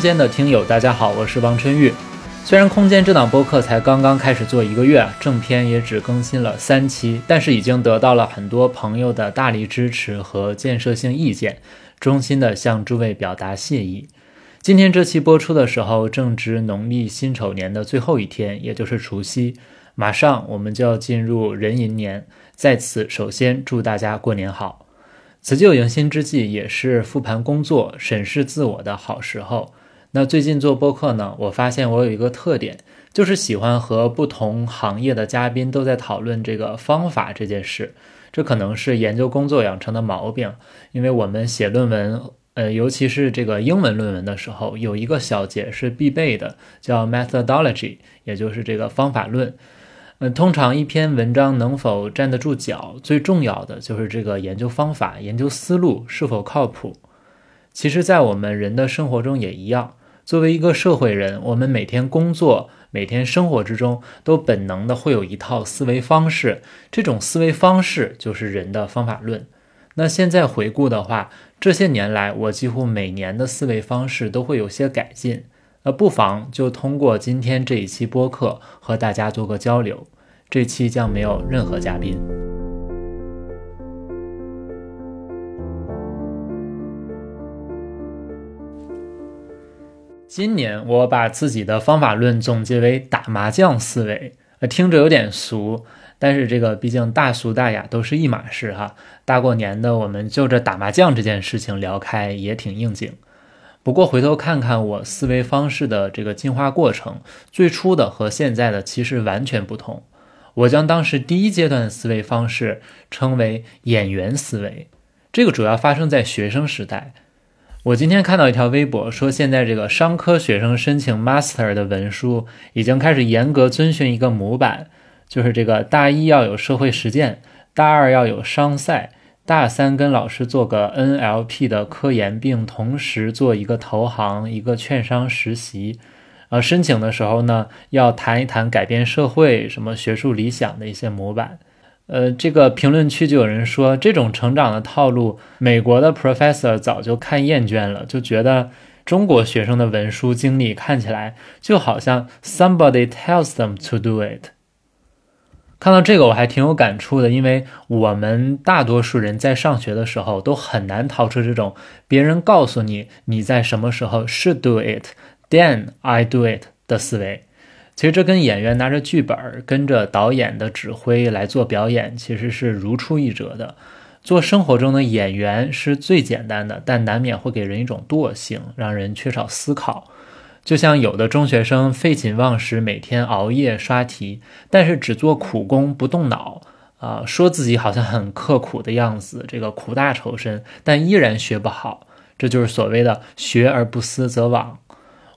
间的听友，大家好，我是王春玉。虽然空间这档播客才刚刚开始做一个月，正片也只更新了三期，但是已经得到了很多朋友的大力支持和建设性意见，衷心的向诸位表达谢意。今天这期播出的时候，正值农历辛丑年的最后一天，也就是除夕，马上我们就要进入壬寅年，在此首先祝大家过年好。辞旧迎新之际，也是复盘工作、审视自我的好时候。那最近做播客呢，我发现我有一个特点，就是喜欢和不同行业的嘉宾都在讨论这个方法这件事。这可能是研究工作养成的毛病，因为我们写论文，呃，尤其是这个英文论文的时候，有一个小节是必备的，叫 methodology，也就是这个方法论。嗯，通常一篇文章能否站得住脚，最重要的就是这个研究方法、研究思路是否靠谱。其实，在我们人的生活中也一样。作为一个社会人，我们每天工作、每天生活之中，都本能的会有一套思维方式。这种思维方式就是人的方法论。那现在回顾的话，这些年来，我几乎每年的思维方式都会有些改进。那不妨就通过今天这一期播客和大家做个交流。这期将没有任何嘉宾。今年我把自己的方法论总结为打麻将思维，呃，听着有点俗，但是这个毕竟大俗大雅都是一码事哈。大过年的，我们就这打麻将这件事情聊开也挺应景。不过回头看看我思维方式的这个进化过程，最初的和现在的其实完全不同。我将当时第一阶段的思维方式称为演员思维，这个主要发生在学生时代。我今天看到一条微博说，现在这个商科学生申请 master 的文书已经开始严格遵循一个模板，就是这个大一要有社会实践，大二要有商赛。大三跟老师做个 NLP 的科研，并同时做一个投行、一个券商实习。呃，申请的时候呢，要谈一谈改变社会、什么学术理想的一些模板。呃，这个评论区就有人说，这种成长的套路，美国的 professor 早就看厌倦了，就觉得中国学生的文书经历看起来就好像 somebody tells them to do it。看到这个我还挺有感触的，因为我们大多数人在上学的时候都很难逃出这种别人告诉你你在什么时候 should do it，then I do it 的思维。其实这跟演员拿着剧本跟着导演的指挥来做表演其实是如出一辙的。做生活中的演员是最简单的，但难免会给人一种惰性，让人缺少思考。就像有的中学生废寝忘食，每天熬夜刷题，但是只做苦工不动脑，啊，说自己好像很刻苦的样子，这个苦大仇深，但依然学不好，这就是所谓的学而不思则罔。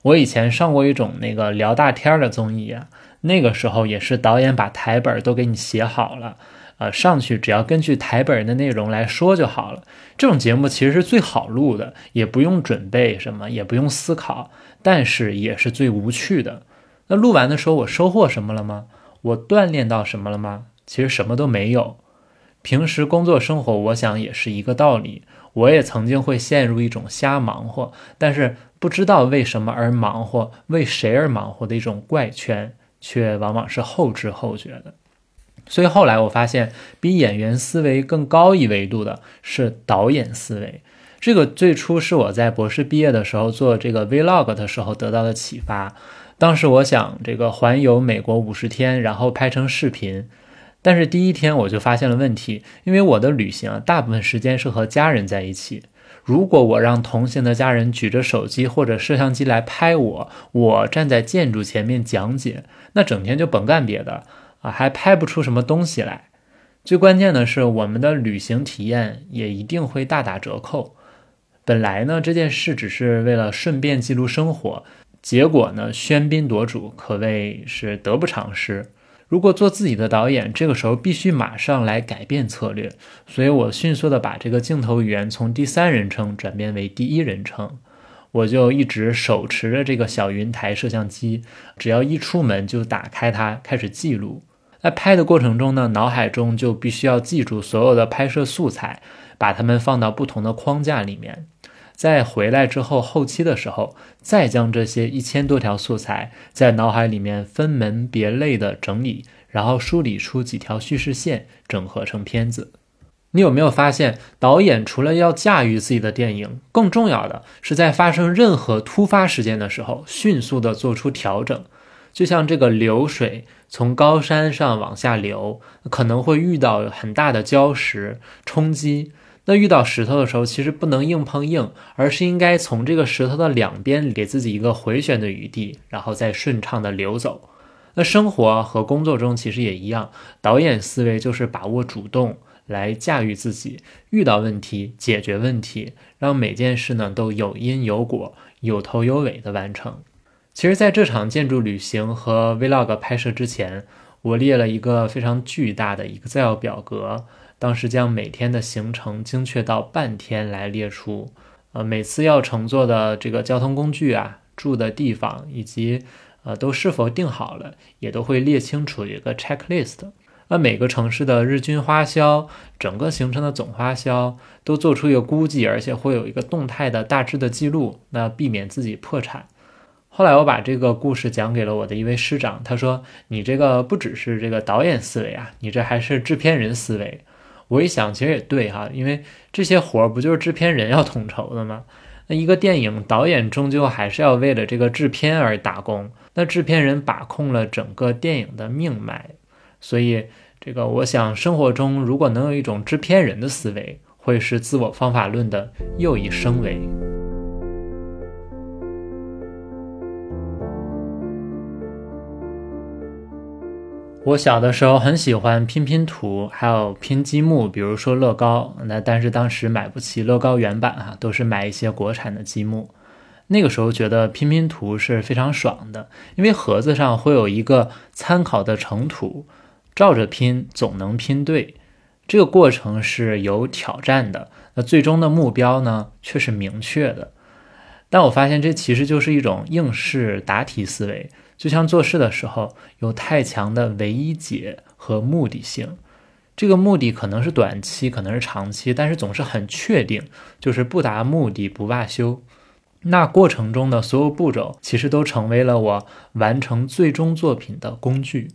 我以前上过一种那个聊大天儿的综艺啊，那个时候也是导演把台本都给你写好了。呃，上去只要根据台本的内容来说就好了。这种节目其实是最好录的，也不用准备什么，也不用思考，但是也是最无趣的。那录完的时候，我收获什么了吗？我锻炼到什么了吗？其实什么都没有。平时工作生活，我想也是一个道理。我也曾经会陷入一种瞎忙活，但是不知道为什么而忙活，为谁而忙活的一种怪圈，却往往是后知后觉的。所以后来我发现，比演员思维更高一维度的是导演思维。这个最初是我在博士毕业的时候做这个 vlog 的时候得到的启发。当时我想这个环游美国五十天，然后拍成视频。但是第一天我就发现了问题，因为我的旅行啊，大部分时间是和家人在一起。如果我让同行的家人举着手机或者摄像机来拍我，我站在建筑前面讲解，那整天就甭干别的。啊，还拍不出什么东西来。最关键的是，我们的旅行体验也一定会大打折扣。本来呢，这件事只是为了顺便记录生活，结果呢，喧宾夺主，可谓是得不偿失。如果做自己的导演，这个时候必须马上来改变策略。所以我迅速的把这个镜头语言从第三人称转变为第一人称，我就一直手持着这个小云台摄像机，只要一出门就打开它，开始记录。在拍的过程中呢，脑海中就必须要记住所有的拍摄素材，把它们放到不同的框架里面。在回来之后后期的时候，再将这些一千多条素材在脑海里面分门别类的整理，然后梳理出几条叙事线，整合成片子。你有没有发现，导演除了要驾驭自己的电影，更重要的是在发生任何突发事件的时候，迅速的做出调整。就像这个流水从高山上往下流，可能会遇到很大的礁石冲击。那遇到石头的时候，其实不能硬碰硬，而是应该从这个石头的两边给自己一个回旋的余地，然后再顺畅的流走。那生活和工作中其实也一样，导演思维就是把握主动。来驾驭自己，遇到问题解决问题，让每件事呢都有因有果、有头有尾的完成。其实，在这场建筑旅行和 vlog 拍摄之前，我列了一个非常巨大的 Excel 表格，当时将每天的行程精确到半天来列出。呃，每次要乘坐的这个交通工具啊，住的地方以及呃都是否定好了，也都会列清楚一个 checklist。那每个城市的日均花销，整个行程的总花销都做出一个估计，而且会有一个动态的大致的记录，那避免自己破产。后来我把这个故事讲给了我的一位师长，他说：“你这个不只是这个导演思维啊，你这还是制片人思维。”我一想，其实也对哈，因为这些活儿不就是制片人要统筹的吗？那一个电影导演终究还是要为了这个制片而打工，那制片人把控了整个电影的命脉。所以，这个我想，生活中如果能有一种制片人的思维，会是自我方法论的又一升维。我小的时候很喜欢拼拼图，还有拼积木，比如说乐高。那但是当时买不起乐高原版哈，都是买一些国产的积木。那个时候觉得拼拼图是非常爽的，因为盒子上会有一个参考的成图。照着拼总能拼对，这个过程是有挑战的。那最终的目标呢，却是明确的。但我发现这其实就是一种应试答题思维，就像做事的时候有太强的唯一解和目的性。这个目的可能是短期，可能是长期，但是总是很确定，就是不达目的不罢休。那过程中的所有步骤，其实都成为了我完成最终作品的工具。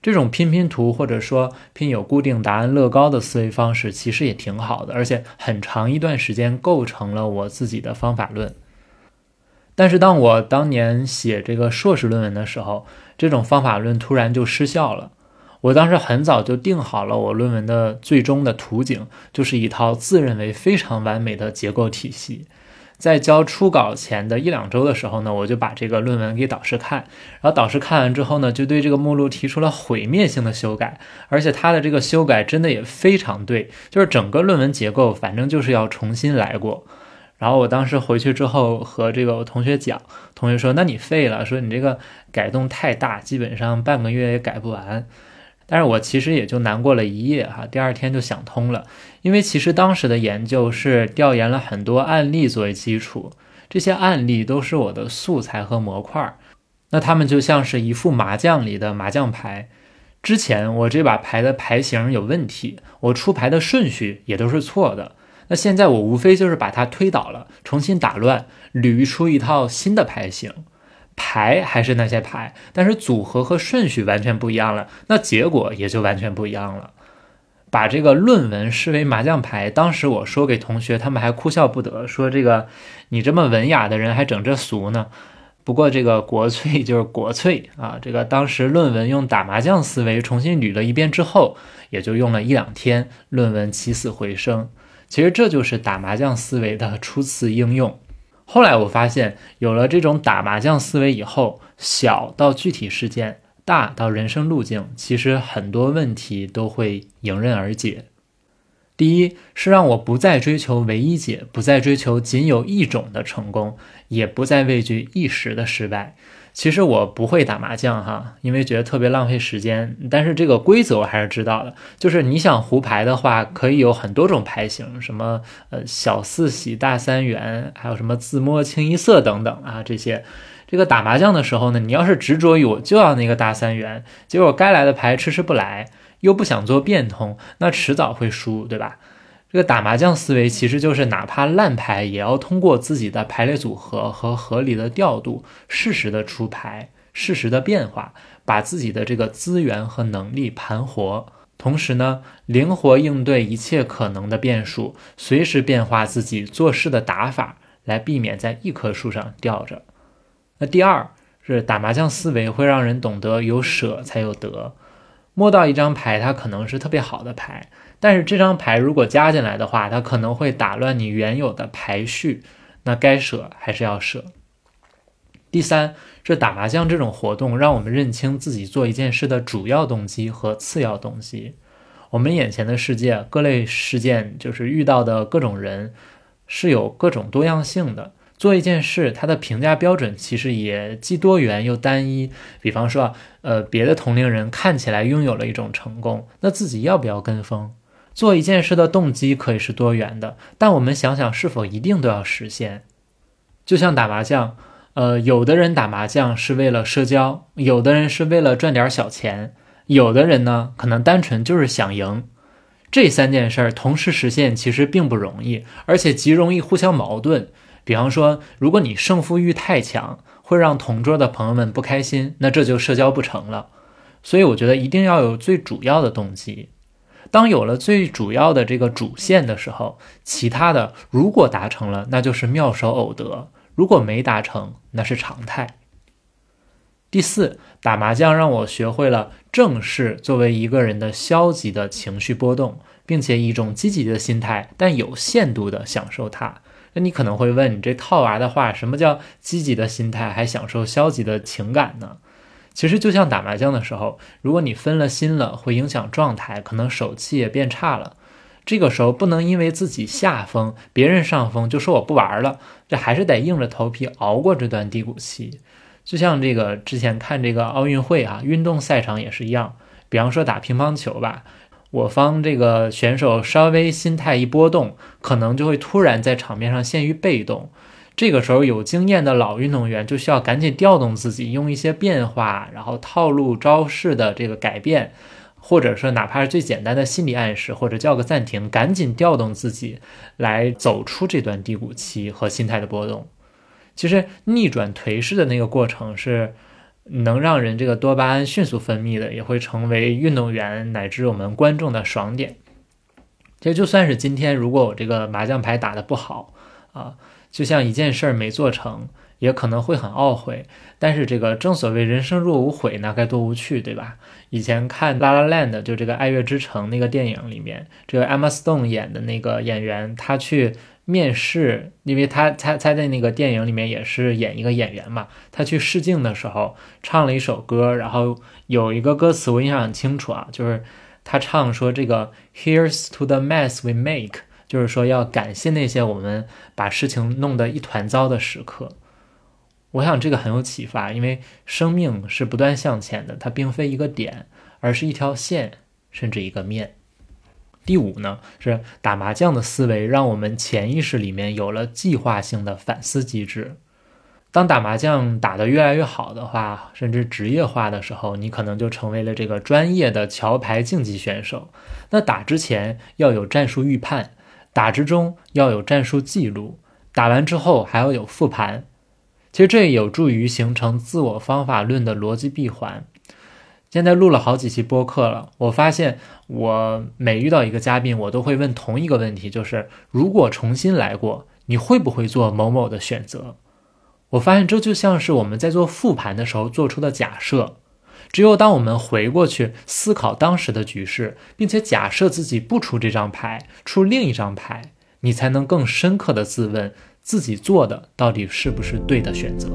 这种拼拼图或者说拼有固定答案乐高的思维方式，其实也挺好的，而且很长一段时间构成了我自己的方法论。但是当我当年写这个硕士论文的时候，这种方法论突然就失效了。我当时很早就定好了我论文的最终的图景，就是一套自认为非常完美的结构体系。在交初稿前的一两周的时候呢，我就把这个论文给导师看，然后导师看完之后呢，就对这个目录提出了毁灭性的修改，而且他的这个修改真的也非常对，就是整个论文结构，反正就是要重新来过。然后我当时回去之后和这个我同学讲，同学说：“那你废了，说你这个改动太大，基本上半个月也改不完。”但是我其实也就难过了一夜哈，第二天就想通了，因为其实当时的研究是调研了很多案例作为基础，这些案例都是我的素材和模块儿，那它们就像是一副麻将里的麻将牌，之前我这把牌的牌型有问题，我出牌的顺序也都是错的，那现在我无非就是把它推倒了，重新打乱，捋出一套新的牌型。牌还是那些牌，但是组合和顺序完全不一样了，那结果也就完全不一样了。把这个论文视为麻将牌，当时我说给同学，他们还哭笑不得，说这个你这么文雅的人还整这俗呢。不过这个国粹就是国粹啊，这个当时论文用打麻将思维重新捋了一遍之后，也就用了一两天，论文起死回生。其实这就是打麻将思维的初次应用。后来我发现，有了这种打麻将思维以后，小到具体事件，大到人生路径，其实很多问题都会迎刃而解。第一是让我不再追求唯一解，不再追求仅有一种的成功，也不再畏惧一时的失败。其实我不会打麻将哈，因为觉得特别浪费时间。但是这个规则我还是知道的，就是你想胡牌的话，可以有很多种牌型，什么呃小四喜大三元，还有什么自摸清一色等等啊这些。这个打麻将的时候呢，你要是执着于我就要那个大三元，结果该来的牌迟迟不来，又不想做变通，那迟早会输，对吧？这个打麻将思维其实就是哪怕烂牌，也要通过自己的排列组合和合理的调度，适时的出牌，适时的变化，把自己的这个资源和能力盘活，同时呢，灵活应对一切可能的变数，随时变化自己做事的打法，来避免在一棵树上吊着。那第二是打麻将思维会让人懂得有舍才有得，摸到一张牌，它可能是特别好的牌。但是这张牌如果加进来的话，它可能会打乱你原有的排序，那该舍还是要舍。第三，这打麻将这种活动让我们认清自己做一件事的主要动机和次要动机。我们眼前的世界，各类事件就是遇到的各种人，是有各种多样性的。做一件事，它的评价标准其实也既多元又单一。比方说，呃，别的同龄人看起来拥有了一种成功，那自己要不要跟风？做一件事的动机可以是多元的，但我们想想是否一定都要实现？就像打麻将，呃，有的人打麻将是为了社交，有的人是为了赚点小钱，有的人呢可能单纯就是想赢。这三件事儿同时实现其实并不容易，而且极容易互相矛盾。比方说，如果你胜负欲太强，会让同桌的朋友们不开心，那这就社交不成了。所以我觉得一定要有最主要的动机。当有了最主要的这个主线的时候，其他的如果达成了，那就是妙手偶得；如果没达成，那是常态。第四，打麻将让我学会了正视作为一个人的消极的情绪波动，并且以一种积极的心态，但有限度的享受它。那你可能会问，你这套娃的话，什么叫积极的心态还享受消极的情感呢？其实就像打麻将的时候，如果你分了心了，会影响状态，可能手气也变差了。这个时候不能因为自己下风，别人上风就说我不玩了，这还是得硬着头皮熬过这段低谷期。就像这个之前看这个奥运会啊，运动赛场也是一样。比方说打乒乓球吧，我方这个选手稍微心态一波动，可能就会突然在场面上陷于被动。这个时候，有经验的老运动员就需要赶紧调动自己，用一些变化，然后套路招式的这个改变，或者说哪怕是最简单的心理暗示，或者叫个暂停，赶紧调动自己来走出这段低谷期和心态的波动。其实逆转颓势的那个过程是能让人这个多巴胺迅速分泌的，也会成为运动员乃至我们观众的爽点。其实就算是今天，如果我这个麻将牌打得不好啊。就像一件事儿没做成，也可能会很懊悔。但是这个正所谓人生若无悔，那该多无趣，对吧？以前看《La La Land》就这个《爱乐之城》那个电影里面，这个 Emma Stone 演的那个演员，他去面试，因为他他他在那个电影里面也是演一个演员嘛。他去试镜的时候唱了一首歌，然后有一个歌词我印象很清楚啊，就是他唱说这个 “Here's to the mess we make”。就是说，要感谢那些我们把事情弄得一团糟的时刻。我想这个很有启发，因为生命是不断向前的，它并非一个点，而是一条线，甚至一个面。第五呢，是打麻将的思维让我们潜意识里面有了计划性的反思机制。当打麻将打得越来越好的话，甚至职业化的时候，你可能就成为了这个专业的桥牌竞技选手。那打之前要有战术预判。打之中要有战术记录，打完之后还要有复盘。其实这也有助于形成自我方法论的逻辑闭环。现在录了好几期播客了，我发现我每遇到一个嘉宾，我都会问同一个问题，就是如果重新来过，你会不会做某某的选择？我发现这就像是我们在做复盘的时候做出的假设。只有当我们回过去思考当时的局势，并且假设自己不出这张牌，出另一张牌，你才能更深刻的自问自己做的到底是不是对的选择。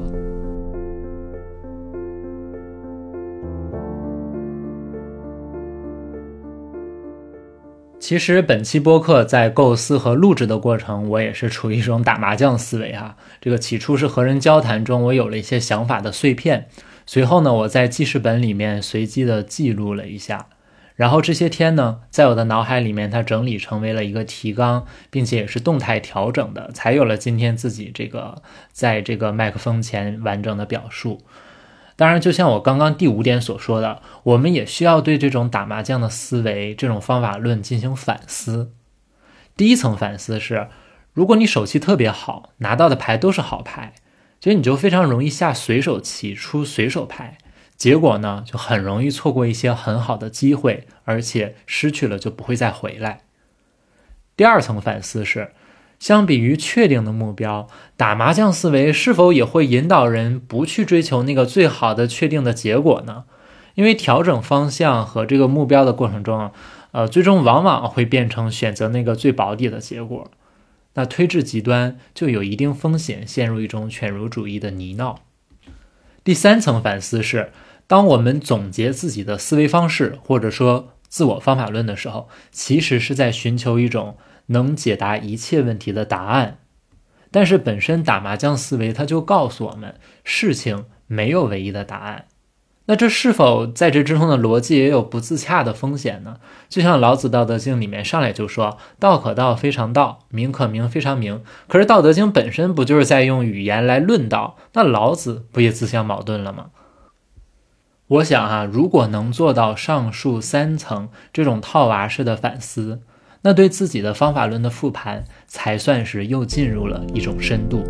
其实本期播客在构思和录制的过程，我也是处于一种打麻将思维哈。这个起初是和人交谈中，我有了一些想法的碎片。随后呢，我在记事本里面随机的记录了一下，然后这些天呢，在我的脑海里面，它整理成为了一个提纲，并且也是动态调整的，才有了今天自己这个在这个麦克风前完整的表述。当然，就像我刚刚第五点所说的，我们也需要对这种打麻将的思维、这种方法论进行反思。第一层反思是，如果你手气特别好，拿到的牌都是好牌，其实你就非常容易下随手棋，出随手牌，结果呢就很容易错过一些很好的机会，而且失去了就不会再回来。第二层反思是。相比于确定的目标，打麻将思维是否也会引导人不去追求那个最好的确定的结果呢？因为调整方向和这个目标的过程中，呃，最终往往会变成选择那个最保底的结果。那推至极端，就有一定风险陷入一种犬儒主义的泥淖。第三层反思是，当我们总结自己的思维方式，或者说自我方法论的时候，其实是在寻求一种。能解答一切问题的答案，但是本身打麻将思维，它就告诉我们，事情没有唯一的答案。那这是否在这之中的逻辑也有不自洽的风险呢？就像老子《道德经》里面上来就说“道可道，非常道；名可名，非常名”。可是《道德经》本身不就是在用语言来论道？那老子不也自相矛盾了吗？我想啊，如果能做到上述三层这种套娃式的反思。那对自己的方法论的复盘，才算是又进入了一种深度。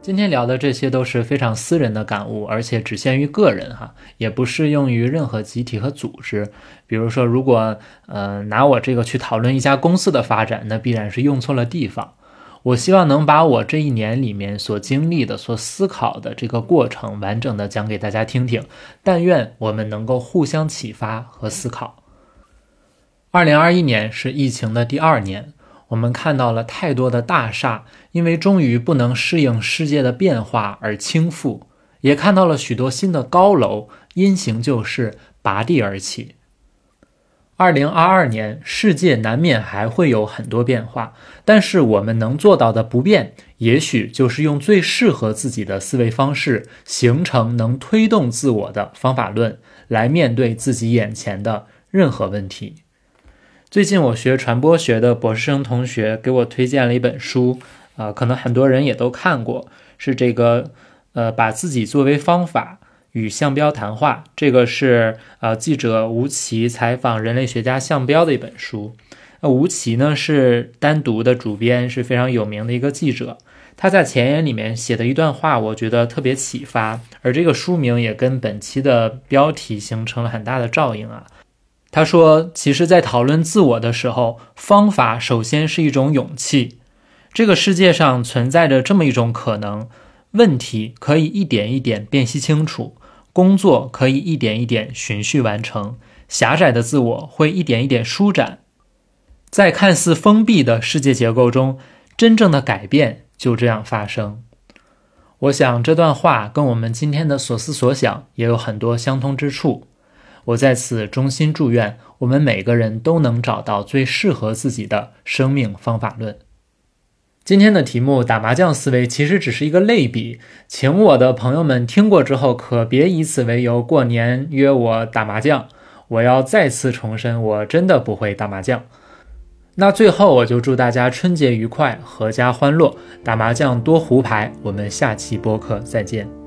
今天聊的这些都是非常私人的感悟，而且只限于个人哈，也不适用于任何集体和组织。比如说，如果呃拿我这个去讨论一家公司的发展，那必然是用错了地方。我希望能把我这一年里面所经历的、所思考的这个过程完整的讲给大家听听。但愿我们能够互相启发和思考。二零二一年是疫情的第二年，我们看到了太多的大厦因为终于不能适应世界的变化而倾覆，也看到了许多新的高楼因形就势拔地而起。二零二二年，世界难免还会有很多变化，但是我们能做到的不变，也许就是用最适合自己的思维方式，形成能推动自我的方法论，来面对自己眼前的任何问题。最近我学传播学的博士生同学给我推荐了一本书，啊，可能很多人也都看过，是这个，呃，把自己作为方法。与项标谈话，这个是呃记者吴奇采访人类学家项标的一本书。那吴奇呢是单独的主编，是非常有名的一个记者。他在前言里面写的一段话，我觉得特别启发。而这个书名也跟本期的标题形成了很大的照应啊。他说，其实，在讨论自我的时候，方法首先是一种勇气。这个世界上存在着这么一种可能，问题可以一点一点辨析清楚。工作可以一点一点循序完成，狭窄的自我会一点一点舒展，在看似封闭的世界结构中，真正的改变就这样发生。我想这段话跟我们今天的所思所想也有很多相通之处。我在此衷心祝愿我们每个人都能找到最适合自己的生命方法论。今天的题目打麻将思维其实只是一个类比，请我的朋友们听过之后可别以此为由过年约我打麻将。我要再次重申，我真的不会打麻将。那最后我就祝大家春节愉快，阖家欢乐，打麻将多胡牌。我们下期播客再见。